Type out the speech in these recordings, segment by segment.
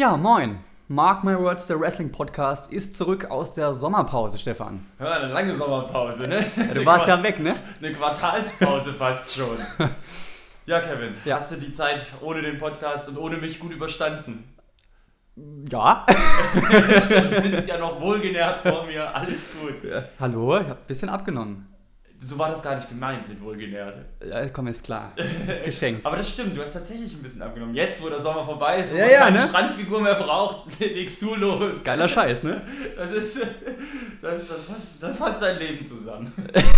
Ja, moin. Mark My Words, der Wrestling Podcast, ist zurück aus der Sommerpause, Stefan. Ja, eine lange Sommerpause, ne? Ja, du warst ja weg, ne? Eine Quartalspause fast schon. Ja, Kevin, Ja. hast du die Zeit ohne den Podcast und ohne mich gut überstanden? Ja. Du sitzt ja noch wohlgenährt vor mir, alles gut. Hallo, ich hab ein bisschen abgenommen. So war das gar nicht gemeint mit wohlgenährt. Ja, komm, ist klar. Ist geschenkt. Aber das stimmt, du hast tatsächlich ein bisschen abgenommen. Jetzt, wo der Sommer vorbei ist, wo Ja, man ja, keine ne? Strandfigur mehr braucht, legst du los. Geiler Scheiß, ne? Das ist, das, das, fasst, das fasst dein Leben zusammen.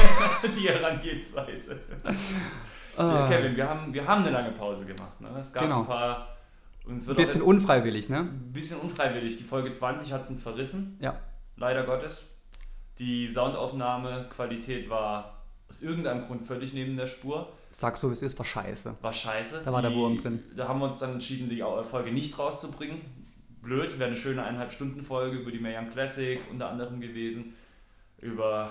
Die Herangehensweise. Ja, Ah, Kevin, wir haben, wir haben eine lange Pause gemacht. Ne? Es gab Genau. ein paar. Ein bisschen unfreiwillig, ne? ein bisschen unfreiwillig. Die Folge 20 hat es uns verrissen, Ja. leider Gottes. Die Soundaufnahmequalität war aus irgendeinem Grund völlig neben der Spur. Sag so, wie es ist, war scheiße. War scheiße. Da war der Wurm drin. Da haben wir uns dann entschieden, die Folge nicht rauszubringen. Blöd, wäre eine schöne eineinhalb Stunden Folge über die Mae Young Classic unter anderem gewesen. Über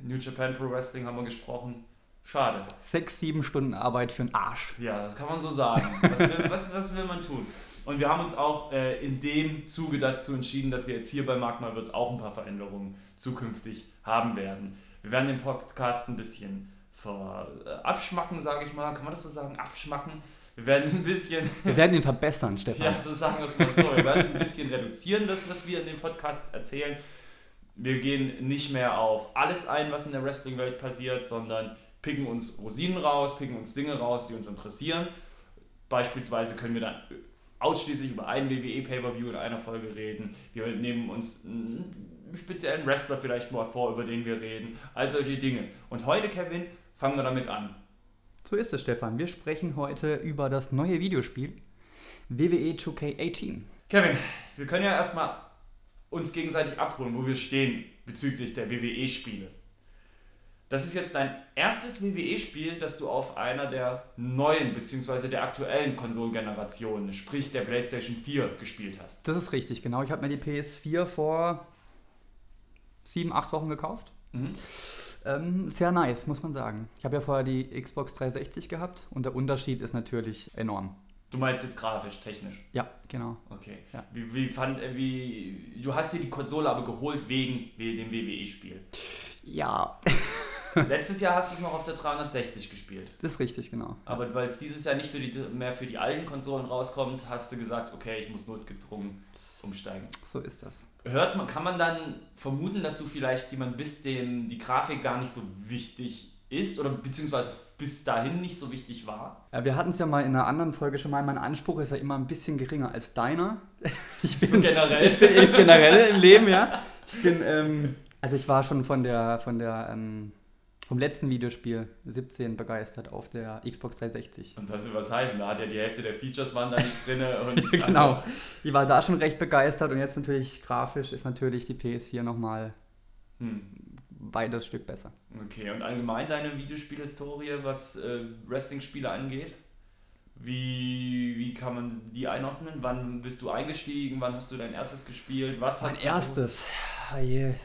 New Japan Pro Wrestling haben wir gesprochen. Schade. Sechs, sieben Stunden Arbeit für den Arsch. Ja, das kann man so sagen. Was will, was, was will man tun? Und wir haben uns auch äh, in dem Zuge dazu entschieden, dass wir jetzt hier bei Magma Wirts auch ein paar Veränderungen zukünftig haben werden. Wir werden den Podcast ein bisschen ver, äh, abschmacken, sage ich mal. Kann man das so sagen? Abschmacken. Wir werden ein bisschen, Wir werden ihn verbessern, Stefan. ja, so sagen wir es mal so, wir werden es ein bisschen reduzieren, das, was wir in dem Podcast erzählen. Wir gehen nicht mehr auf alles ein, was in der Wrestling-Welt passiert, sondern picken uns Rosinen raus, picken uns Dinge raus, die uns interessieren. Beispielsweise können wir dann ausschließlich über einen WWE Pay-Per-View in einer Folge reden. Wir nehmen uns einen speziellen Wrestler vielleicht mal vor, über den wir reden. All solche Dinge. Und heute, Kevin, fangen wir damit an. So ist es, Stefan. Wir sprechen heute über das neue Videospiel E WWE 2K18. Kevin, wir können ja erstmal uns gegenseitig abholen, wo wir stehen bezüglich der WWE-Spiele. Das ist jetzt dein erstes WWE-Spiel, das du auf einer der neuen bzw. der aktuellen Konsolengenerationen, sprich der PlayStation 4, gespielt hast. Das ist richtig, genau. Ich habe mir die PS4 vor sieben, acht Wochen gekauft. Mhm. Ähm, sehr nice, muss man sagen. Ich habe ja vorher die Xbox 360 gehabt und der Unterschied ist natürlich enorm. Du meinst jetzt grafisch, technisch. Ja, genau. Okay. Ja. Wie, wie fand, äh, wie, du hast dir die Konsole aber geholt wegen dem WWE-Spiel. Ja, Letztes Jahr hast du es noch auf der 360 gespielt. das ist richtig, genau. Aber weil es dieses Jahr nicht für die, mehr für die alten Konsolen rauskommt, hast du gesagt, okay, ich muss notgedrungen umsteigen. So ist das. Hört man, kann man dann vermuten, dass du vielleicht jemand bist, dem die Grafik gar nicht so wichtig ist oder beziehungsweise bis dahin nicht so wichtig war? Ja, wir hatten es ja mal in einer anderen Folge schon mal. Mein Anspruch ist ja immer ein bisschen geringer als deiner. Ich So generell. Ich bin ich generell im Leben, ja. Ich bin, ähm, also ich war schon von der, von der, ähm, vom letzten Videospiel 17 begeistert auf der Xbox 360. Und das will was heißen, da hat ja die Hälfte der Features waren da nicht drin. Und genau. Also, Ich war da schon recht begeistert und jetzt natürlich grafisch ist natürlich die PS4 nochmal hm. beides Stück besser. Okay, und allgemein deine Videospielhistorie, was äh, Wrestling-Spiele angeht? Wie, wie kann man die einordnen? Wann bist du eingestiegen? Wann hast du dein erstes gespielt? Was hast Mein du erstes. Ah, yes.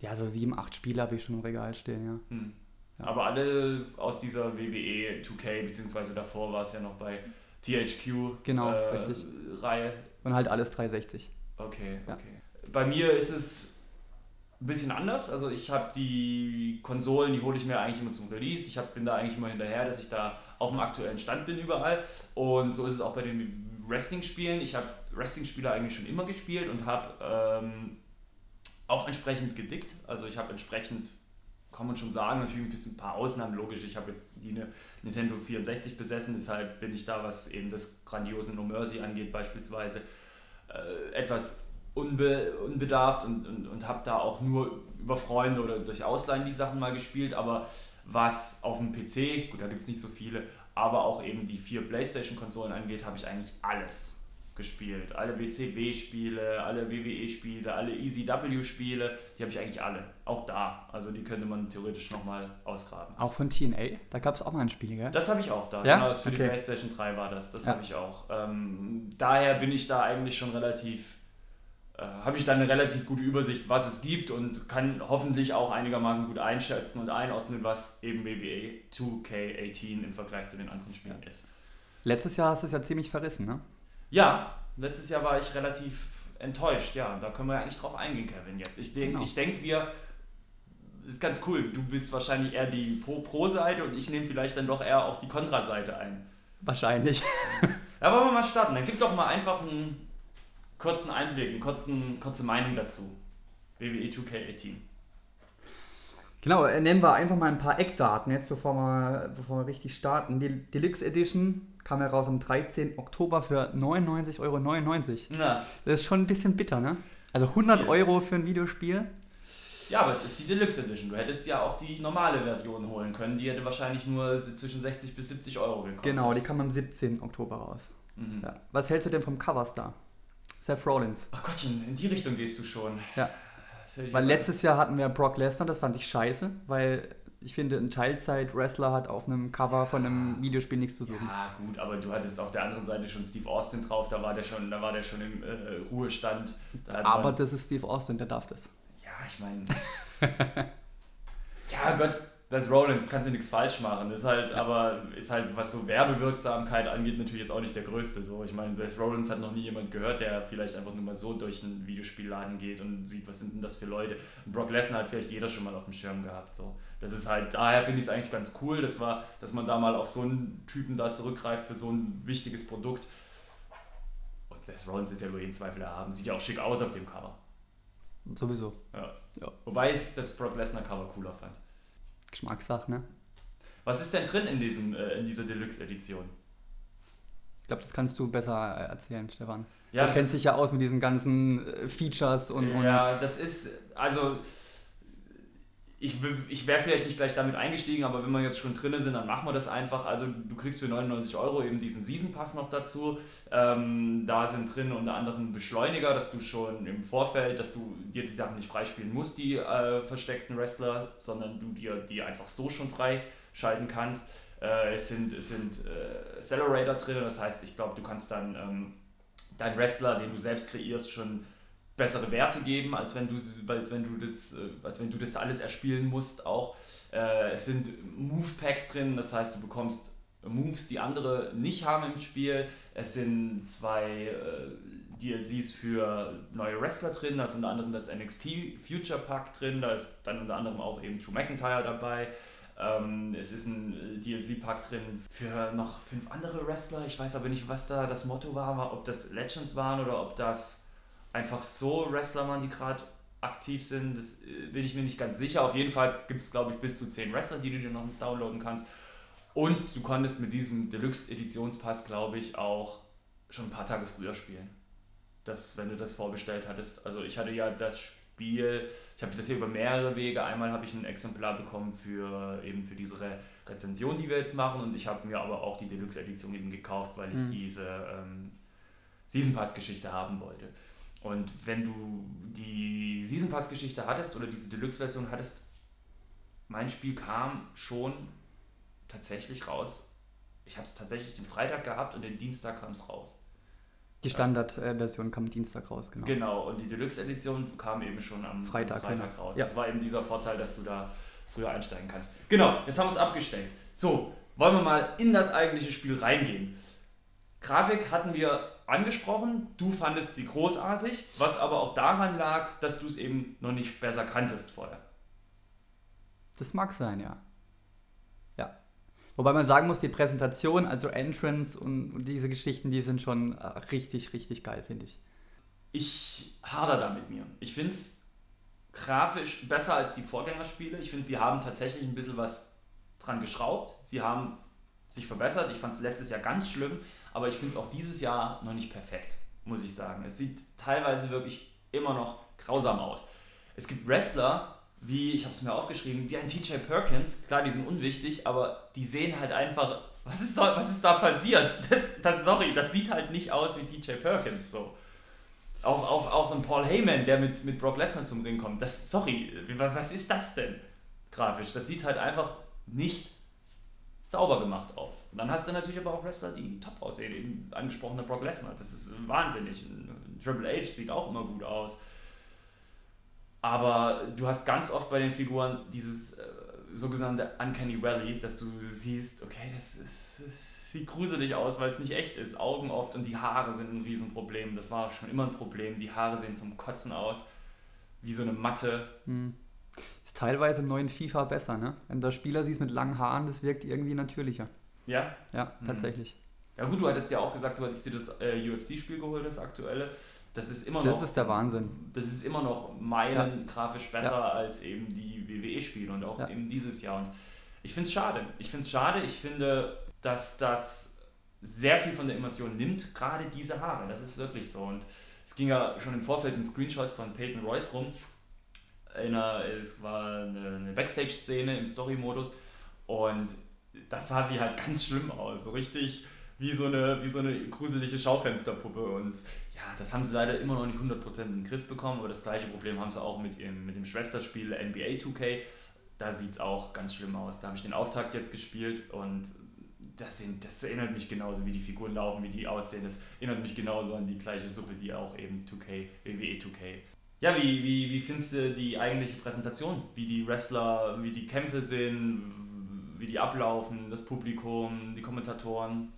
Ja, so sieben, acht Spiele habe ich schon im Regal stehen, ja. Hm. Ja. Aber alle aus dieser WWE 2K, beziehungsweise davor war es ja noch bei THQ Genau, äh, richtig. Reihe. Und halt alles 360. Okay, Ja. okay. Bei mir ist es ein bisschen anders. Also ich habe die Konsolen, die hole ich mir eigentlich immer zum Release. Ich hab, bin da eigentlich immer hinterher, dass ich da auf dem aktuellen Stand bin überall. Und so ist es auch bei den Wrestling-Spielen. Ich habe Wrestling-Spiele eigentlich schon immer gespielt und habe ähm, auch entsprechend gedickt. Also ich habe entsprechend, kann man schon sagen, natürlich ein bisschen ein paar Ausnahmen, logisch. Ich habe jetzt die Nintendo 64 besessen, deshalb bin ich da, was eben das grandiose No Mercy angeht beispielsweise, äh, etwas unbe unbedarft und, und, und habe da auch nur über Freunde oder durch Ausleihen die Sachen mal gespielt, aber was auf dem PC, gut, da gibt es nicht so viele, aber auch eben die vier Playstation-Konsolen angeht, habe ich eigentlich alles gespielt. Alle WCW-Spiele, alle WWE-Spiele, alle ECW-Spiele, die habe ich eigentlich alle. Auch da. Also die könnte man theoretisch nochmal ausgraben. Auch von TNA, da gab es auch mal ein Spiel, gell? Das habe ich auch da. Ja? Genau, für die Okay. PlayStation 3 war das. Das Ja. habe ich auch. Ähm, daher bin ich da eigentlich schon relativ, äh, habe ich da eine relativ gute Übersicht, was es gibt und kann hoffentlich auch einigermaßen gut einschätzen und einordnen, was eben WWE 2K18 im Vergleich zu den anderen Spielen ist. Letztes Jahr hast du es ja ziemlich verrissen, ne? Ja, letztes Jahr war ich relativ enttäuscht, ja. Da können wir eigentlich drauf eingehen, Kevin, jetzt. Ich denke, genau. denk, wir ist ganz cool. Du bist wahrscheinlich eher die Pro-Seite und ich nehme vielleicht dann doch eher auch die Kontra-Seite ein. Wahrscheinlich. Da wollen wir mal starten. Dann gib doch mal einfach einen kurzen Einblick, eine kurzen, kurze Meinung dazu. WWE 2K18. Genau, äh, nehmen wir einfach mal ein paar Eckdaten jetzt, bevor wir, bevor wir richtig starten. Die Deluxe Edition kam heraus am 13. Oktober für 99,99 Euro. Ja. Das ist schon ein bisschen bitter, ne? Also 100 Euro für ein Videospiel. Ja, aber es ist die Deluxe Edition. Du hättest ja auch die normale Version holen können. Die hätte wahrscheinlich nur zwischen 60 bis 70 Euro gekostet. Genau, die kam am 17. Oktober raus. Mhm. Ja. Was hältst du denn vom Coverstar? Seth Rollins. Ach Gottchen, in die Richtung gehst du schon. Ja. Weil letztes Jahr hatten wir Brock Lesnar, das fand ich scheiße, weil ich finde, ein Teilzeit-Wrestler hat auf einem Cover von einem Videospiel nichts zu suchen. Ja, gut, aber du hattest auf der anderen Seite schon Steve Austin drauf, da war der schon, da war der schon im äh, Ruhestand. aber das ist Steve Austin, der darf das ich meine. ja, Gott, das Rollins, kannst du nichts falsch machen. Das ist halt, aber ist halt, was so Werbewirksamkeit angeht, natürlich jetzt auch nicht der größte. So, ich meine, Seth Rollins hat noch nie jemand gehört, der vielleicht einfach nur mal so durch einen Videospielladen geht und sieht, was sind denn das für Leute. Und Brock Lesnar hat vielleicht jeder schon mal auf dem Schirm gehabt. So. Das ist halt, daher finde ich es eigentlich ganz cool, dass, war, dass man da mal auf so einen Typen da zurückgreift für so ein wichtiges Produkt. Und Seth Rollins ist ja über jeden Zweifel erhaben. Sieht ja auch schick aus auf dem Cover. Sowieso. Ja. ja. Wobei ich das Brock Lesnar Cover cooler fand. Geschmackssache, ne? Was ist denn drin in, diesem, äh, in dieser Deluxe-Edition? Ich glaube, das kannst du besser äh, erzählen, Stefan. Ja, du kennst dich ja aus mit diesen ganzen äh, Features und. Ja, und das ist, also ich, ich wäre vielleicht nicht gleich damit eingestiegen, aber wenn wir jetzt schon drin sind, dann machen wir das einfach. Also du kriegst für 99 Euro eben diesen Season Pass noch dazu. Ähm, da sind drin unter anderem Beschleuniger, dass du schon im Vorfeld, dass du dir die Sachen nicht freispielen musst, die äh, versteckten Wrestler, sondern du dir die einfach so schon freischalten kannst. Äh, es sind, es sind äh, Accelerator drin, das heißt, ich glaube, du kannst dann ähm, deinen Wrestler, den du selbst kreierst, schon bessere Werte geben, als wenn du, als wenn du, das, äh, als wenn du das alles erspielen musst. Auch äh, es sind Move Packs drin, das heißt, du bekommst Moves, die andere nicht haben im Spiel. Es sind zwei äh, DLCs für neue Wrestler drin, da ist unter anderem das NXT Future Pack drin, da ist dann unter anderem auch eben Drew McIntyre dabei. Ähm, es ist ein äh, DLC-Pack drin für noch fünf andere Wrestler. Ich weiß aber nicht, was da das Motto war, ob das Legends waren oder ob das einfach so Wrestler waren, die gerade aktiv sind. Das äh, bin ich mir nicht ganz sicher. Auf jeden Fall gibt es, glaube ich, bis zu 10 Wrestler, die du dir noch downloaden kannst. Und du konntest mit diesem Deluxe-Editionspass, glaube ich, auch schon ein paar Tage früher spielen. Das, wenn du das vorbestellt hattest. Also ich hatte ja das Spiel, ich habe das hier über mehrere Wege. Einmal habe ich ein Exemplar bekommen für eben für diese Re Rezension, die wir jetzt machen. Und ich habe mir aber auch die Deluxe-Edition eben gekauft, weil ich mhm. diese ähm, Season Pass-Geschichte haben wollte. Und wenn du die Season Pass Geschichte hattest oder diese Deluxe Version hattest, mein Spiel kam schon tatsächlich raus. Ich habe es tatsächlich den Freitag gehabt und den Dienstag kam es raus. Die Standard-Version kam Dienstag raus, genau. Genau, und die Deluxe-Edition kam eben schon am Freitag, Freitag genau. raus. Ja. Das war eben dieser Vorteil, dass du da früher einsteigen kannst. Genau, jetzt haben wir es abgestellt. So, wollen wir mal in das eigentliche Spiel reingehen. Grafik hatten wir angesprochen, du fandest sie großartig, was aber auch daran lag, dass du es eben noch nicht besser kanntest vorher. Das mag sein, ja. Ja. Wobei man sagen muss, die Präsentation, also Entrance und diese Geschichten, die sind schon äh, richtig, richtig geil, finde ich. Ich hader da mit mir. Ich finde es grafisch besser als die Vorgängerspiele. Ich finde, sie haben tatsächlich ein bisschen was dran geschraubt. Sie haben sich verbessert. Ich fand es letztes Jahr ganz schlimm aber ich finde es auch dieses Jahr noch nicht perfekt, muss ich sagen. Es sieht teilweise wirklich immer noch grausam aus. Es gibt Wrestler, wie, ich habe es mir aufgeschrieben, wie ein TJ Perkins, klar, die sind unwichtig, aber die sehen halt einfach, was ist, was ist da passiert? Das, das, sorry, das sieht halt nicht aus wie TJ Perkins, so. Auch, auch, auch ein Paul Heyman, der mit, mit Brock Lesnar zum Ring kommt. Das, sorry, was ist das denn grafisch? Das sieht halt einfach nicht sauber gemacht aus. Und dann hast du natürlich aber auch Wrestler, die top aussehen, eben angesprochener Brock Lesnar. Das ist wahnsinnig. Triple H sieht auch immer gut aus. Aber du hast ganz oft bei den Figuren dieses äh, sogenannte Uncanny Valley, dass du siehst, okay, das, ist, das sieht gruselig aus, weil es nicht echt ist. Augen oft und die Haare sind ein Riesenproblem. Das war schon immer ein Problem. Die Haare sehen zum Kotzen aus. Wie so eine Matte. Hm. Ist teilweise im neuen FIFA besser, ne? Wenn der Spieler siehst mit langen Haaren, das wirkt irgendwie natürlicher. Ja? Ja, hm. tatsächlich. Ja gut, du hattest ja auch gesagt, du hattest dir das äh, UFC-Spiel geholt, das aktuelle. Das ist immer noch. Das ist der Wahnsinn. Das ist immer noch meilen ja. grafisch besser ja. als eben die WWE-Spiele und auch ja. eben dieses Jahr. Und ich finde es schade. Ich finde es schade. Ich finde, dass das sehr viel von der Immersion nimmt, gerade diese Haare. Das ist wirklich so. Und es ging ja schon im Vorfeld ein Screenshot von Peyton Royce rum. Einer, es war eine, Backstage-Szene im Story-Modus und das sah sie halt ganz schlimm aus. So richtig wie so eine, wie so eine gruselige Schaufensterpuppe. Und ja, das haben sie leider immer noch nicht 100% in den Griff bekommen, aber das gleiche Problem haben sie auch mit, ihrem, mit dem Schwesterspiel NBA 2K. Da sieht es auch ganz schlimm aus. Da habe ich den Auftakt jetzt gespielt und das, das erinnert mich genauso, wie die Figuren laufen, wie die aussehen. Das erinnert mich genauso an die gleiche Suppe, die auch eben 2K, WWE 2K. Ja, wie, wie, wie findest du die eigentliche Präsentation? Wie die Wrestler, wie die Kämpfe sind, wie die ablaufen, das Publikum, die Kommentatoren?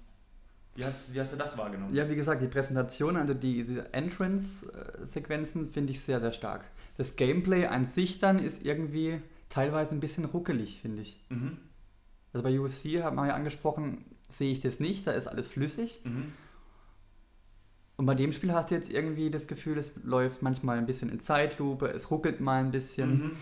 Wie hast, wie hast du das wahrgenommen? Ja, wie gesagt, die Präsentation, also diese Entrance-Sequenzen finde ich sehr, sehr stark. Das Gameplay an sich dann ist irgendwie teilweise ein bisschen ruckelig, finde ich. Mhm. Also bei UFC, haben wir ja angesprochen, sehe ich das nicht, da ist alles flüssig. Mhm. Und bei dem Spiel hast du jetzt irgendwie das Gefühl, es läuft manchmal ein bisschen in Zeitlupe, es ruckelt mal ein bisschen. Mhm.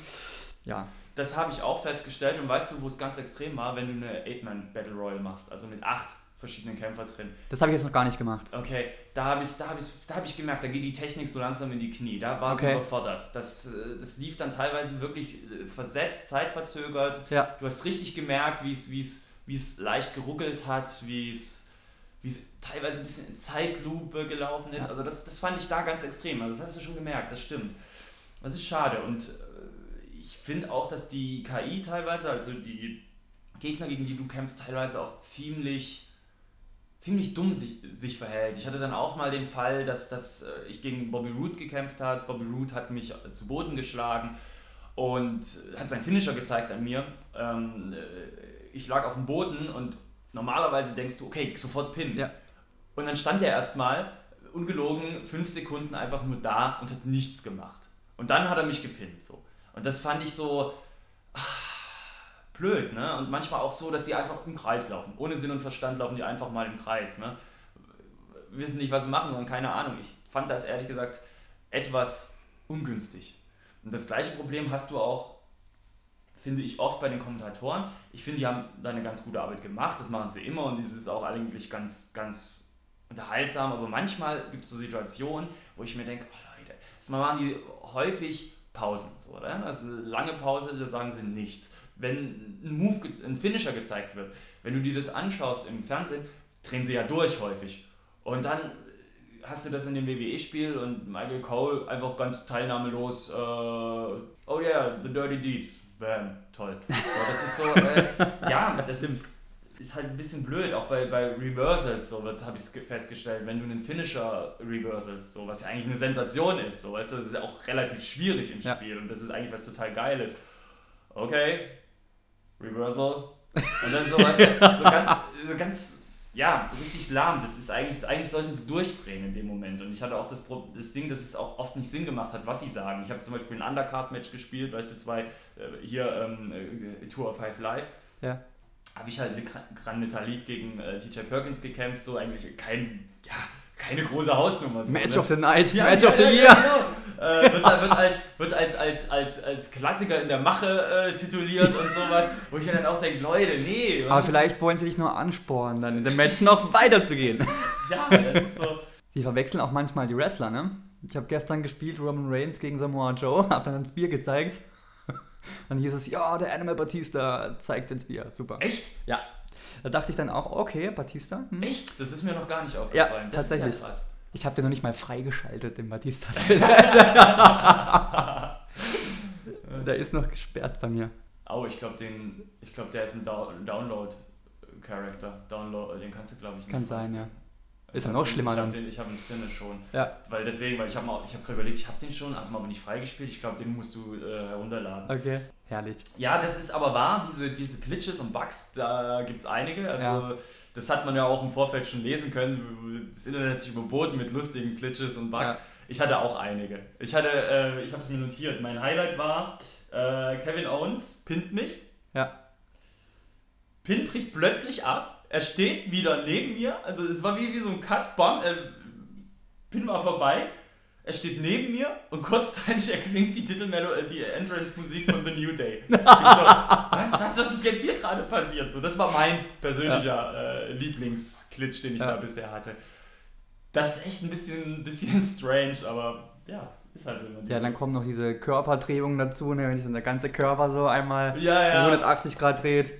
Ja. Das habe ich auch festgestellt und weißt du, wo es ganz extrem war, wenn du eine 8-Man Battle Royale machst, also mit acht verschiedenen Kämpfer drin. Das habe ich jetzt noch gar nicht gemacht. Okay, da habe ich, da hab ich, da hab ich gemerkt, da geht die Technik so langsam in die Knie. Da war okay. sie überfordert. Das, äh, das lief dann teilweise wirklich äh, versetzt, zeitverzögert. Ja. Du hast richtig gemerkt, es, es, wie es leicht geruckelt hat, wie es, wie es teilweise ein bisschen in Zeitlupe gelaufen ist. Ja. Also das, das fand ich da ganz extrem. Also das hast du schon gemerkt, das stimmt. Das ist schade. Und äh, ich finde auch, dass die KI teilweise, also die Gegner, gegen die du kämpfst, teilweise auch ziemlich ziemlich dumm sich, sich verhält. Ich hatte dann auch mal den Fall, dass, dass äh, ich gegen Bobby Roode gekämpft habe. Bobby Roode hat mich zu Boden geschlagen und hat seinen Finisher gezeigt an mir. Ähm, äh, ich lag auf dem Boden und normalerweise denkst du, okay, sofort Pin. Ja. Und dann stand er erstmal ungelogen fünf Sekunden einfach nur da und hat nichts gemacht. Und dann hat er mich gepinnt. So. Und das fand ich so. Ach, blöd, ne? Und manchmal auch so, dass die einfach im Kreis laufen. Ohne Sinn und Verstand laufen die einfach mal im Kreis, ne? Wissen nicht, was sie machen, sondern keine Ahnung. Ich fand das ehrlich gesagt etwas ungünstig. Und das gleiche Problem hast du auch, finde ich, oft bei den Kommentatoren. Ich finde, die haben da eine ganz gute Arbeit gemacht, das machen sie immer und das ist auch eigentlich ganz, ganz unterhaltsam, aber manchmal gibt es so Situationen, wo ich mir denke, oh Leute, das machen die häufig Pausen, so, oder? Also lange Pause, da sagen sie nichts wenn ein Move, ein Finisher gezeigt wird, wenn du dir das anschaust im Fernsehen, drehen sie ja durch häufig. Und dann hast du das in dem WWE-Spiel und Michael Cole einfach ganz teilnahmelos, äh, oh yeah, the dirty deeds, bam, toll. So, das ist so, äh, ja, das ist, ist halt ein bisschen blöd, auch bei, bei Reversals, so habe ich festgestellt, wenn du einen Finisher reversals, so, was ja eigentlich eine Sensation ist, so, weißt du, das ist ja auch relativ schwierig im Spiel ja. und das ist eigentlich was total Geiles. Okay, Reversal. Und dann so, weißt du, so ganz, so ganz, ja, richtig lahm. Das ist eigentlich, eigentlich sollten sie durchdrehen in dem Moment. Und ich hatte auch das, das Ding, dass es auch oft nicht Sinn gemacht hat, was sie sagen. Ich habe zum Beispiel ein Undercard-Match gespielt, weißt du, zwei, äh, hier ähm, äh, Tour of Five Live. Ja. Habe ich halt Gran Metalik gegen äh, TJ Perkins gekämpft, so eigentlich kein, ja, keine große Hausnummer. So, Match ne? of the Night, ja, Match ja, of the Year. Genau. Äh, wird, wird, als, wird als, als, als, als Klassiker in der Mache äh, tituliert und sowas, wo ich dann auch denke, Leute, nee. Aber vielleicht wollen sie dich nur anspornen, dann in dem Match noch weiterzugehen. ja, das ist so. Sie verwechseln auch manchmal die Wrestler, ne? Ich habe gestern gespielt Roman Reigns gegen Samoa Joe, habe dann ein Bier gezeigt. Dann hieß es, ja, der Animal Batista zeigt ins Bier. Super. Echt? Ja. Da dachte ich dann auch, okay, Batista. Hm. Echt? Das ist mir noch gar nicht aufgefallen. Ja, das tatsächlich. Ist ja krass. Ich habe den noch nicht mal freigeschaltet, den Batista. der ist noch gesperrt bei mir. Oh, ich glaube, glaub, der ist ein Download-Charakter. Download, den kannst du, glaube ich, nicht. Kann sein, ja. Ist ja noch schlimmer ich dann. Den, ich habe ihn drinne schon. Ja. Weil deswegen, weil ich habe ich hab gerade überlegt, ich habe den schon, habe ihn aber nicht freigespielt. Ich glaube, den musst du äh, herunterladen. Okay, herrlich. Ja, das ist aber wahr, diese, diese Glitches und Bugs, da gibt es einige. Also Ja. Das hat man ja auch im Vorfeld schon lesen können. Das Internet hat sich überboten mit lustigen Glitches und Bugs. Ja. Ich hatte auch einige. Ich hatte, äh, ich habe es mir notiert. Mein Highlight war, äh, Kevin Owens pinnt mich. Ja. Pin bricht plötzlich ab. Er steht wieder neben mir. Also es war wie, wie so ein Cut. Bam, äh, Pin war vorbei. Er steht neben mir und kurzzeitig erklingt die Titelmelo äh, die Entrance-Musik von The New Day. Ich so, was, was, was ist jetzt hier gerade passiert? So, das war mein persönlicher äh, Lieblingsglitch, den ich Ja. da bisher hatte. Das ist echt ein bisschen, bisschen strange, aber ja, ist halt so. immer Ja, dann kommen noch diese Körperdrehungen dazu, ne, wenn sich dann der ganze Körper so einmal ja, ja. 180 Grad dreht.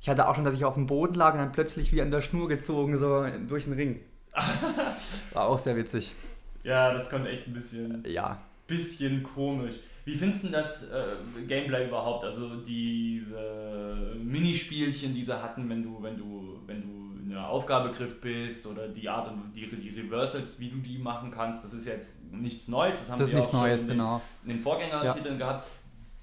Ich hatte auch schon, dass ich auf dem Boden lag und dann plötzlich wie an der Schnur gezogen, so durch den Ring. War auch sehr witzig. Ja, das kommt echt ein bisschen. Ja. bisschen komisch. Wie findest du das äh, Gameplay überhaupt? Also diese Minispielchen, die sie hatten, wenn du, wenn du, wenn du in einer Aufgabegriff bist oder die Art und die, die Reversals, wie du die machen kannst, das ist jetzt nichts Neues. Das haben Das sie auch schon Neues, in den, genau. in den Vorgängertiteln gehabt.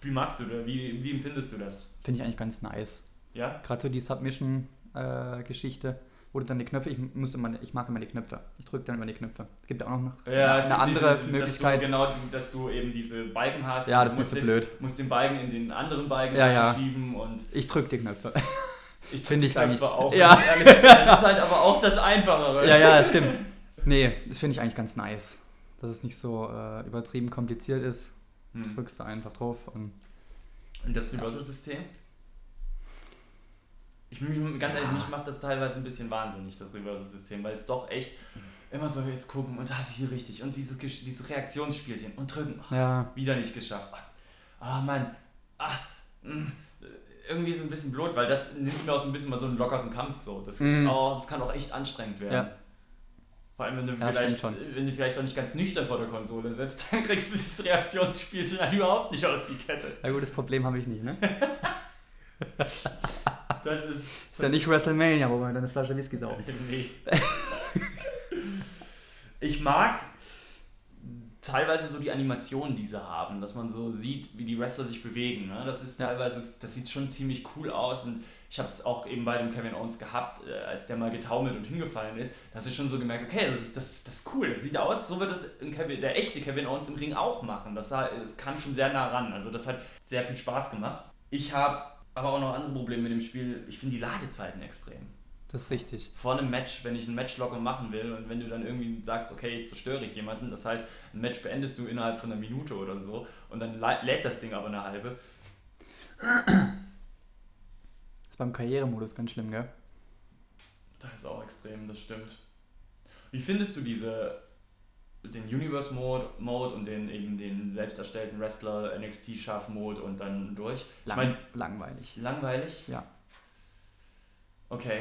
Wie magst du das? Wie, wie empfindest du das? Finde ich eigentlich ganz nice. Ja? Gerade so die Submission-Geschichte, wo du dann die Knöpfe, ich, muss immer, ich mag immer die Knöpfe. Ich drücke dann immer die Knöpfe. Es gibt auch noch Ja, eine, eine andere diese, Möglichkeit. Dass du, genau, dass du eben diese Balken hast. Ja, das du ist den- blöd. musst den Balken in den anderen Balken Ja, ja. reinschieben und Ich drücke die Knöpfe. Ich Finde ich ich eigentlich auch. Ja. Ehrlich, es ist halt aber auch das Einfachere. ja, ja, stimmt. Nee, das finde ich eigentlich ganz nice. Dass es nicht so äh, übertrieben kompliziert ist. Hm. Drückst du einfach drauf und Und das Reversal-System? Ich, mich, ganz ehrlich, mich macht das teilweise ein bisschen wahnsinnig, das Reversal-System, weil es doch echt immer so jetzt gucken und ah, hier richtig und dieses, dieses Reaktionsspielchen und drücken. Ach, ja, wieder nicht geschafft. Ah, Mann. Ah, mh. irgendwie ist es ein bisschen blöd, weil das nimmt mir auch so ein bisschen mal so einen lockeren Kampf. So. Das, ist Mhm. auch, das kann auch echt anstrengend werden. Ja. Vor allem, wenn du, Ja, vielleicht, wenn du vielleicht auch nicht ganz nüchtern vor der Konsole sitzt, dann kriegst du dieses Reaktionsspielchen halt überhaupt nicht auf die Kette. ja gut, das Problem habe ich nicht, ne? Das ist. Ist ja nicht WrestleMania, wo man dann eine Flasche Whisky saugt. Nee. ich mag teilweise so die Animationen, die sie haben, dass man so sieht, wie die Wrestler sich bewegen. Ne? Das ist teilweise, das sieht schon ziemlich cool aus und ich habe es auch eben bei dem Kevin Owens gehabt, äh, als der mal getaumelt und hingefallen ist, da hast du schon so gemerkt, okay, das ist, das, ist- das ist cool, das sieht aus, so wird das Kevin, der echte Kevin Owens im Ring auch machen. Das, es kam schon sehr nah ran, also das hat sehr viel Spaß gemacht. Ich habe aber auch noch andere Probleme mit dem Spiel. Ich finde die Ladezeiten extrem Das ist richtig. vor einem Match, wenn ich ein Match locker machen will und wenn du dann irgendwie sagst, okay, jetzt zerstöre ich jemanden, das heißt, ein Match beendest du innerhalb von einer Minute oder so und dann lä- lädt das Ding aber eine halbe. Das ist beim Karrieremodus ganz schlimm, gell? Das ist auch extrem, das stimmt. Wie findest du diese den Universe Mode, Mode und den eben den selbst erstellten Wrestler NXT Schaff Mode und dann durch? Ich Lang, meine, langweilig. langweilig? Ja. Okay.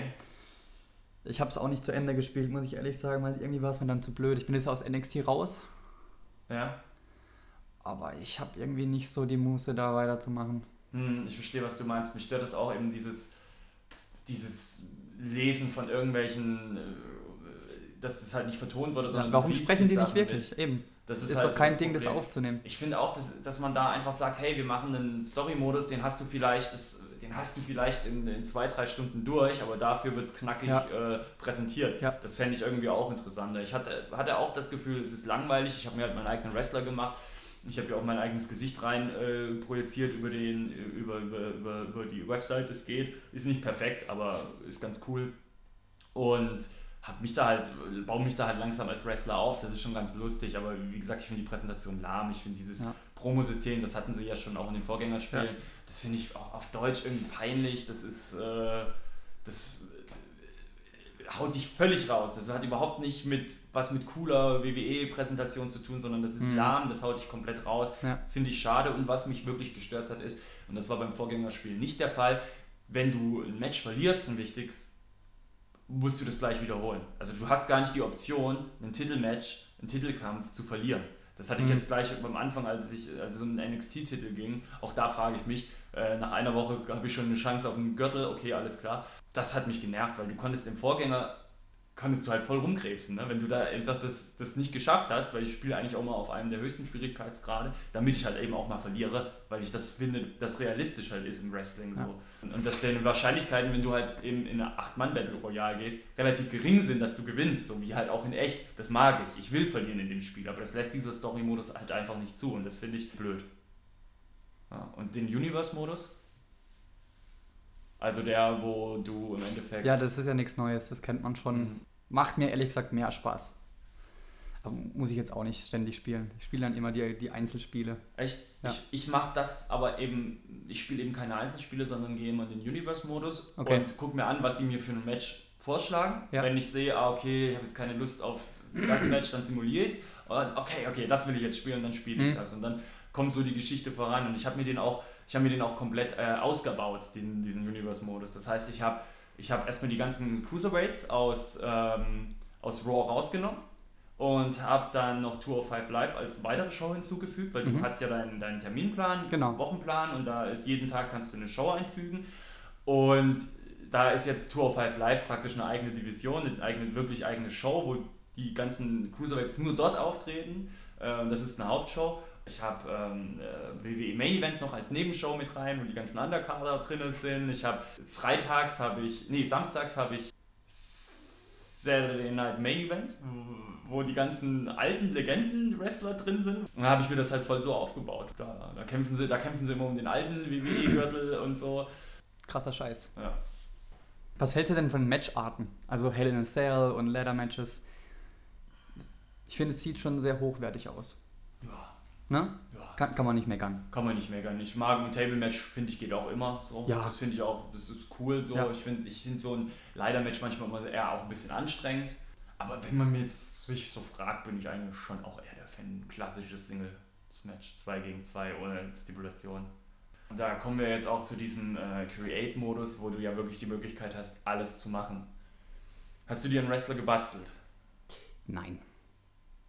Ich habe es auch nicht zu Ende gespielt, muss ich ehrlich sagen, weil irgendwie war es mir dann zu blöd. Ich bin jetzt aus NXT raus, Ja. aber ich habe irgendwie nicht so die Muße, da weiterzumachen. Hm, ich verstehe, was du meinst. Mich stört das auch eben dieses, dieses Lesen von irgendwelchen, äh, dass es halt nicht vertont wurde, sondern Ja, warum sprechen die nicht Sachen wirklich? mit. Eben. Das ist, ist, halt doch kein das Ding, das aufzunehmen. Ich finde auch, dass, dass man da einfach sagt, hey, wir machen einen Story-Modus, den hast du vielleicht, das, den hast du vielleicht in, in zwei, drei Stunden durch, aber dafür wird es knackig Ja. äh, präsentiert. Ja. Das fände ich irgendwie auch interessanter. Ich hatte, hatte auch das Gefühl, es ist langweilig. Ich habe mir halt meinen eigenen Wrestler gemacht. Ich habe ja auch mein eigenes Gesicht rein äh, projiziert über, den, über, über, über, über die Website, es geht. Ist nicht perfekt, aber ist ganz cool. Und hab mich da halt, baue mich da halt langsam als Wrestler auf. Das ist schon ganz lustig, aber wie gesagt, ich finde die Präsentation lahm. Ich finde dieses Ja. Promo-System, das hatten sie ja schon auch in den Vorgängerspielen, Ja. das finde ich auch auf Deutsch irgendwie peinlich. Das ist, äh, das äh, haut dich völlig raus. Das hat überhaupt nicht mit was mit cooler WWE-Präsentation zu tun, sondern das ist Mhm. lahm, das haut dich komplett raus. Ja. Finde ich schade. Und was mich wirklich gestört hat, ist, und das war beim Vorgängerspiel nicht der Fall, wenn du ein Match verlierst, ein wichtiges, musst du das gleich wiederholen. Also du hast gar nicht die Option, ein Titelmatch, einen Titelkampf zu verlieren. Das hatte ich Mhm. jetzt gleich am Anfang, als ich als es um den NXT-Titel ging. Auch da frage ich mich, äh, nach einer Woche habe ich schon eine Chance auf einen Gürtel, okay, alles klar. Das hat mich genervt, weil du konntest im Vorgänger konntest du halt voll rumkrebsen. Ne? Wenn du da einfach das, das nicht geschafft hast, weil ich spiele eigentlich auch mal auf einem der höchsten Schwierigkeitsgrade, damit ich halt eben auch mal verliere, weil ich das finde, dass realistisch halt ist im Wrestling ja. so. Und dass deine Wahrscheinlichkeiten, wenn du halt eben in eine 8-Mann-Battle Royale gehst, relativ gering sind, dass du gewinnst, so wie halt auch in echt. Das mag ich. Ich will verlieren in dem Spiel, aber das lässt dieser Story-Modus halt einfach nicht zu und das finde ich blöd. Ja, und den Universe-Modus? Also der, wo du im Endeffekt. Ja, das ist ja nichts Neues, das kennt man schon. Mhm. Macht mir ehrlich gesagt mehr Spaß. Aber muss ich jetzt auch nicht ständig spielen. Ich spiele dann immer die, die Einzelspiele. Echt? Ja. Ich, ich mache das aber eben, ich spiele eben keine Einzelspiele, sondern gehe immer in den Universe-Modus okay. und gucke mir an, was sie mir für ein Match vorschlagen. Ja. Wenn ich sehe, ah, okay, ich habe jetzt keine Lust auf das Match, dann simuliere ich es. Okay, okay, das will ich jetzt spielen, dann spiele ich mhm. das. Und dann kommt so die Geschichte voran. Und ich habe mir den auch, ich habe mir den auch komplett äh, ausgebaut, den, diesen Universe-Modus. Das heißt, ich habe ich hab erstmal die ganzen Cruiserweights aus, ähm, aus Raw rausgenommen und habe dann noch Tour of Five Live als weitere Show hinzugefügt, weil mhm. du hast ja deinen, deinen Terminplan, genau. Wochenplan und da ist jeden Tag kannst du eine Show einfügen. Und da ist jetzt Tour of Five Live praktisch eine eigene Division, eine eigene, wirklich eigene Show, wo die ganzen Cruiserweights nur dort auftreten. Ähm, das ist eine Hauptshow. Ich habe ähm, äh, WWE Main Event noch als Nebenshow mit rein, wo die ganzen Undercarder drin sind. Ich habe freitags habe ich, nee, samstags habe ich Saturday Night Main Event, wo die ganzen alten Legenden-Wrestler drin sind. Und da habe ich mir das halt voll so aufgebaut. Da, da, kämpfen sie, da kämpfen sie immer um den alten WWE-Gürtel und so. Krasser Scheiß. Ja. Was hältst du denn von Matcharten? Also Hell in a Cell und Ladder Matches. Ich finde, es sieht schon sehr hochwertig aus. Ne? Ja. Kann, kann man nicht meckern. Kann man nicht meckern. Ich mag ein Table-Match, finde ich, geht auch immer so. Ja. Das finde ich auch, das ist cool so. Ja. Ich finde ich find so ein Leider-Match manchmal immer eher auch ein bisschen anstrengend. Aber wenn man mir jetzt sich so fragt, bin ich eigentlich schon auch eher der Fan. Klassisches Single-Match, 2 gegen 2 ohne Stipulation. Und da kommen wir jetzt auch zu diesem äh, Create-Modus, wo du ja wirklich die Möglichkeit hast, alles zu machen. Hast du dir einen Wrestler gebastelt? Nein.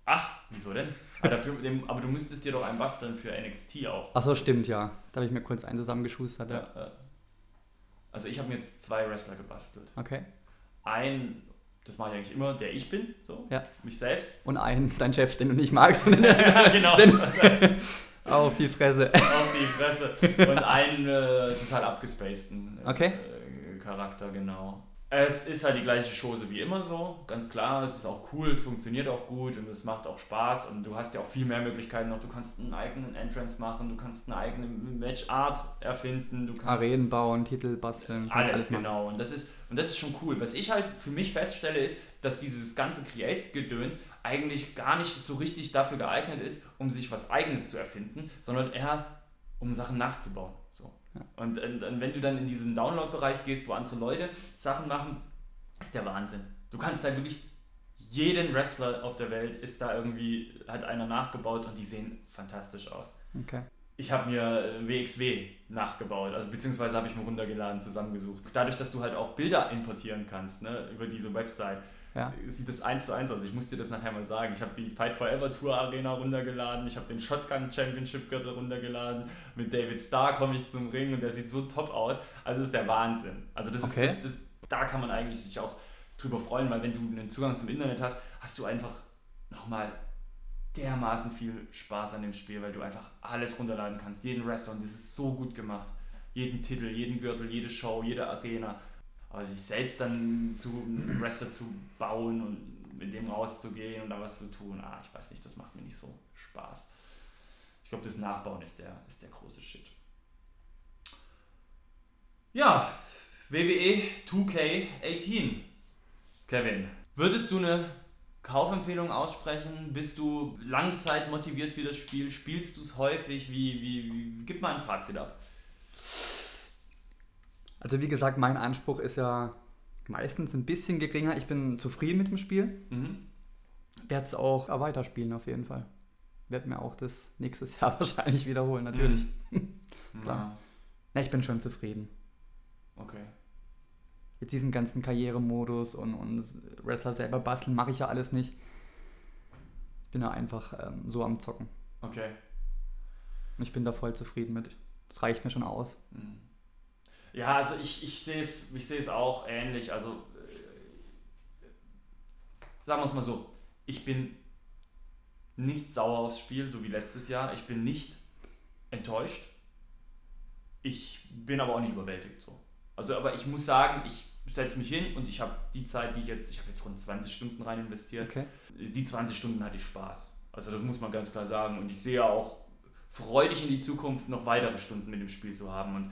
Ach, wieso denn? Aber, dafür, aber du müsstest dir doch einen basteln für NXT auch. Achso, stimmt, ja. Da habe ich mir kurz einen zusammengeschustert. Ja. Ja, also ich habe mir jetzt zwei Wrestler gebastelt. Okay. Ein, das mache ich eigentlich immer, der ich bin, so, ja. mich selbst. Und einen, dein Chef, den du nicht magst. ja, genau. auf die Fresse. Auf die Fresse. Und einen äh, total abgespaceden äh, okay. Charakter, genau. Es ist halt die gleiche Chose wie immer so, ganz klar. Es ist auch cool, es funktioniert auch gut und es macht auch Spaß und du hast ja auch viel mehr Möglichkeiten noch. Du kannst einen eigenen Entrance machen, du kannst eine eigene Matchart erfinden, du kannst Arenen bauen, Titel basteln, alles, alles genau. Und das ist und das ist schon cool. Was ich halt für mich feststelle ist, dass dieses ganze Create-Gedöns eigentlich gar nicht so richtig dafür geeignet ist, um sich was Eigenes zu erfinden, sondern eher um Sachen nachzubauen. So. Und, und, und, wenn du dann in diesen Download-Bereich gehst, wo andere Leute Sachen machen, ist der Wahnsinn. Du kannst halt wirklich jeden Wrestler auf der Welt ist da irgendwie, hat einer nachgebaut und die sehen fantastisch aus. Okay. Ich habe mir WXW nachgebaut, also beziehungsweise habe ich mir runtergeladen, zusammengesucht. Dadurch, dass du halt auch Bilder importieren kannst ne, über diese Website, ja. sieht das eins zu eins aus. Ich muss dir das nachher mal sagen. Ich habe die Fight Forever Tour Arena runtergeladen, ich habe den Shotgun Championship Gürtel runtergeladen. Mit David Starr komme ich zum Ring und der sieht so top aus. Also das ist der Wahnsinn. Also das okay. ist, das, das, da kann man eigentlich sich auch drüber freuen, weil wenn du einen Zugang zum Internet hast, hast du einfach nochmal dermaßen viel Spaß an dem Spiel, weil du einfach alles runterladen kannst. Jeden Wrestler und das ist so gut gemacht. Jeden Titel, jeden Gürtel, jede Show, jede Arena. Aber sich selbst dann zu einem Wrestler zu bauen und mit dem rauszugehen und da was zu tun, ah, ich weiß nicht, das macht mir nicht so Spaß. Ich glaube, das Nachbauen ist der, ist der große Shit. Ja, WWE 2K18. Kevin, würdest du eine Kaufempfehlung aussprechen? Bist du langzeit motiviert für das Spiel? Spielst du es häufig? Wie, wie, wie, gib mal ein Fazit ab. Also wie gesagt, mein Anspruch ist ja meistens ein bisschen geringer. Ich bin zufrieden mit dem Spiel. Mhm. Werde es auch weiterspielen auf jeden Fall. Werde mir auch das nächstes Jahr wahrscheinlich wiederholen, natürlich. Mhm. Klar. Ja. Na, ich bin schon zufrieden. Okay. Jetzt diesen ganzen Karrieremodus und, und Wrestler selber basteln mache ich ja alles nicht. Ich bin ja einfach ähm, so am Zocken. Okay. Ich bin da voll zufrieden mit. Das reicht mir schon aus. Mhm. Ja, also ich, ich sehe es ich auch ähnlich. Also sagen wir es mal so, ich bin nicht sauer aufs Spiel, so wie letztes Jahr. Ich bin nicht enttäuscht. Ich bin aber auch nicht überwältigt. So. Also, aber ich muss sagen, ich setze mich hin und ich habe die Zeit, die ich jetzt, ich habe jetzt rund 20 Stunden rein investiert. Okay. Die 20 Stunden hatte ich Spaß. Also das muss man ganz klar sagen. Und ich sehe auch freudig in die Zukunft noch weitere Stunden mit dem Spiel zu haben. Und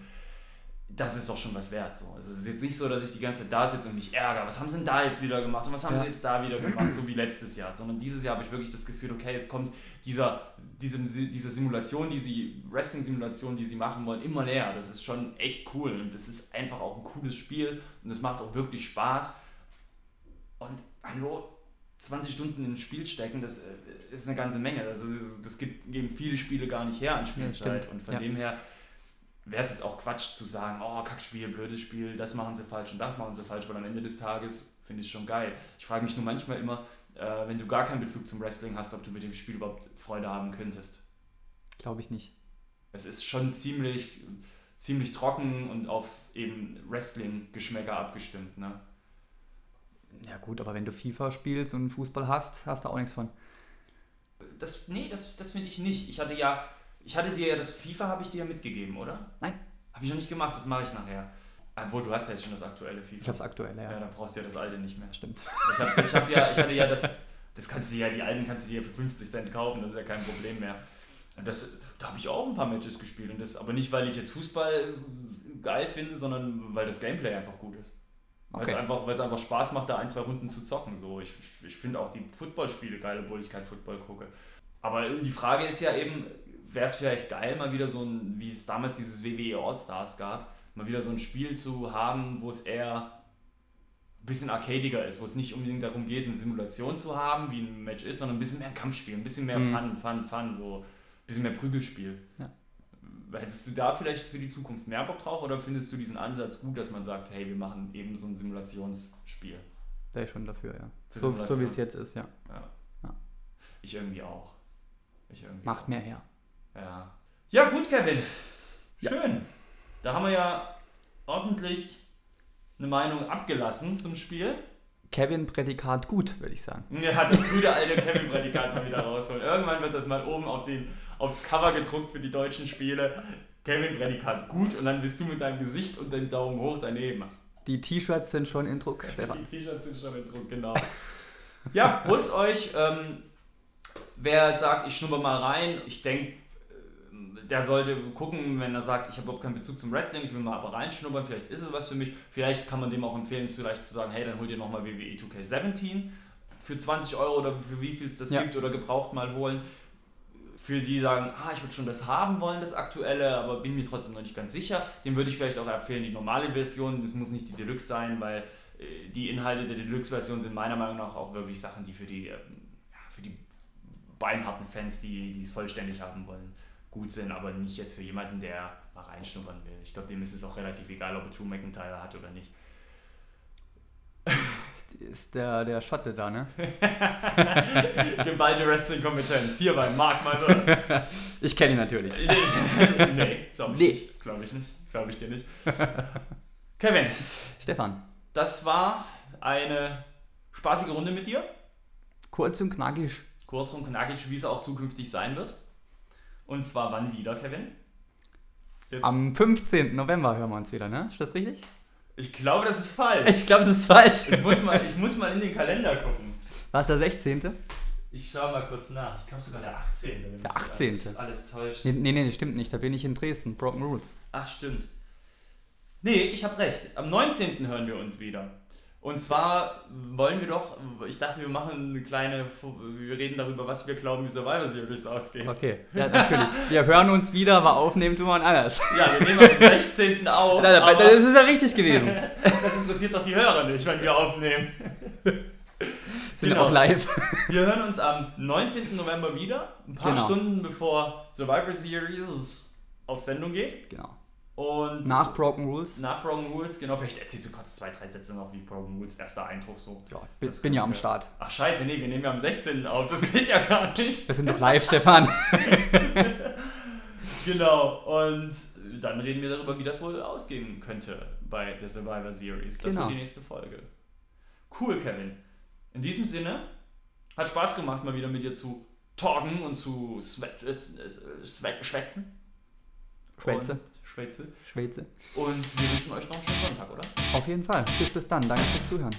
das ist doch schon was wert. So. Also es ist jetzt nicht so, dass ich die ganze Zeit da sitze und mich ärgere. Was haben sie denn da jetzt wieder gemacht und was haben ja. sie jetzt da wieder gemacht, so wie letztes Jahr. Sondern dieses Jahr habe ich wirklich das Gefühl, okay, es kommt dieser, diese, diese Simulation, die sie, Wrestling-Simulation, die sie machen wollen, immer näher. Das ist schon echt cool und das ist einfach auch ein cooles Spiel und es macht auch wirklich Spaß. Und hallo, 20 Stunden in ein Spiel stecken, das äh, ist eine ganze Menge. Also das gibt, geben viele Spiele gar nicht her an Spielzeit. Ja, und von ja. dem her wäre es jetzt auch Quatsch zu sagen, oh, Kackspiel, blödes Spiel, das machen sie falsch und das machen sie falsch, weil am Ende des Tages finde ich es schon geil. Ich frage mich nur manchmal immer, äh, wenn du gar keinen Bezug zum Wrestling hast, ob du mit dem Spiel überhaupt Freude haben könntest. Glaube ich nicht. Es ist schon ziemlich, ziemlich trocken und auf eben Wrestling-Geschmäcker abgestimmt, ne? Ja gut, aber wenn du FIFA spielst und Fußball hast, hast du auch nichts von. Das, nee, das, das finde ich nicht. Ich hatte ja ich hatte dir ja das FIFA, habe ich dir ja mitgegeben, oder? Nein. Habe ich noch nicht gemacht, das mache ich nachher. Obwohl, du hast ja jetzt schon das aktuelle FIFA. Ich habe das aktuelle, ja. Ja, dann brauchst du ja das alte nicht mehr. Stimmt. Ich, hab, ich, hab ja, ich hatte ja das, das kannst du ja, die alten kannst du dir für 50 Cent kaufen, das ist ja kein Problem mehr. Das, da habe ich auch ein paar Matches gespielt. Und das, aber nicht, weil ich jetzt Fußball geil finde, sondern weil das Gameplay einfach gut ist. Weil, okay. es einfach, weil es einfach Spaß macht, da ein, zwei Runden zu zocken. So. Ich, ich finde auch die Footballspiele geil, obwohl ich kein Football gucke. Aber die Frage ist ja eben, wäre es vielleicht geil, mal wieder so ein, wie es damals dieses WWE All-Stars gab, mal wieder so ein Spiel zu haben, wo es eher ein bisschen arcadiger ist, wo es nicht unbedingt darum geht, eine Simulation zu haben, wie ein Match ist, sondern ein bisschen mehr Kampfspiel, ein bisschen mehr mhm. Fun, Fun, Fun, so ein bisschen mehr Prügelspiel. Ja. Hättest du da vielleicht für die Zukunft mehr Bock drauf oder findest du diesen Ansatz gut, dass man sagt, hey, wir machen eben so ein Simulationsspiel? Wäre ich schon dafür, ja. So, so wie es jetzt ist, ja. ja. ja. Ich irgendwie auch. Ich irgendwie Macht auch. mehr her. Ja. Ja, gut, Kevin. Schön. Ja. Da haben wir ja ordentlich eine Meinung abgelassen zum Spiel. Kevin-Prädikat gut, würde ich sagen. Ja, das gute alte Kevin-Prädikat mal wieder rausholen. Irgendwann wird das mal oben auf den, aufs Cover gedruckt für die deutschen Spiele. Kevin-Prädikat gut und dann bist du mit deinem Gesicht und dem Daumen hoch daneben. Die T-Shirts sind schon in Druck, Stefan. Die T-Shirts sind schon in Druck, genau. ja, holt's euch. Ähm, wer sagt, ich schnupper mal rein, ich denke, der sollte gucken, wenn er sagt, ich habe überhaupt keinen Bezug zum Wrestling, ich will mal aber reinschnuppern, vielleicht ist es was für mich. Vielleicht kann man dem auch empfehlen, vielleicht zu sagen, hey, dann hol dir nochmal WWE 2K17 für 20 Euro oder für wie viel es das ja. gibt oder gebraucht mal holen. Für die sagen, ah, ich würde schon das haben wollen, das aktuelle, aber bin mir trotzdem noch nicht ganz sicher. Dem würde ich vielleicht auch empfehlen, die normale Version, das muss nicht die Deluxe sein, weil äh, die Inhalte der Deluxe-Version sind meiner Meinung nach auch wirklich Sachen, die für die, ähm, für die beinharten Fans, die, die es vollständig haben wollen, gut sind, aber nicht jetzt für jemanden, der mal reinschnuppern will. Ich glaube, dem ist es auch relativ egal, ob er Drew McIntyre hat oder nicht. ist der, der Schotte da, ne? Geballte Wrestling-Kompetenz. Hier bei Mark Words. Ich kenne ihn natürlich. nee, glaube ich nee. nicht. Glaube ich nicht. Glaube ich dir nicht. Kevin. Stefan. Das war eine spaßige Runde mit dir. Kurz und knackig. Kurz und knackig, wie es auch zukünftig sein wird. Und zwar wann wieder, Kevin? Jetzt Am 15. November hören wir uns wieder, ne? Ist das richtig? Ich glaube, das ist falsch. Ich glaube, das ist falsch. Ich muss, mal, ich muss mal in den Kalender gucken. War es der 16.? Ich schaue mal kurz nach. Ich glaube sogar der 18. Der 18. Alles, alles täuscht. Nee, nee, nee, stimmt nicht. Da bin ich in Dresden. Broken Rules. Ach, stimmt. Nee, ich habe recht. Am 19. hören wir uns wieder. Und zwar wollen wir doch, ich dachte, wir machen eine kleine, wir reden darüber, was wir glauben, wie Survivor Series ausgeht. Okay, ja, natürlich. Wir hören uns wieder, aber aufnehmen tun wir anders. Ja, wir nehmen am 16. auf. Na, das ist ja richtig gewesen. das interessiert doch die Hörer nicht, wenn wir aufnehmen. Sind genau. auch live. Wir hören uns am 19. November wieder, ein paar genau. Stunden bevor Survivor Series auf Sendung geht. Genau. Und nach Broken Rules? Nach Broken Rules, genau. Vielleicht erzählst du kurz zwei, drei Sätze noch, wie Broken Rules erster Eindruck so. Ja, bin, bin ja am Start. Ach scheiße, nee, wir nehmen ja am 16. auf. Das geht ja gar nicht. Wir sind doch live, Stefan. genau. Und dann reden wir darüber, wie das wohl ausgehen könnte bei der Survivor Series. Das genau. wird die nächste Folge. Cool, Kevin. In diesem Sinne, hat Spaß gemacht, mal wieder mit dir zu talken und zu schwätzen. Schwätze. Schwätze. Schwätze. Und wir wünschen euch noch einen schönen Sonntag, oder? Auf jeden Fall. Tschüss, bis dann. Danke fürs Zuhören.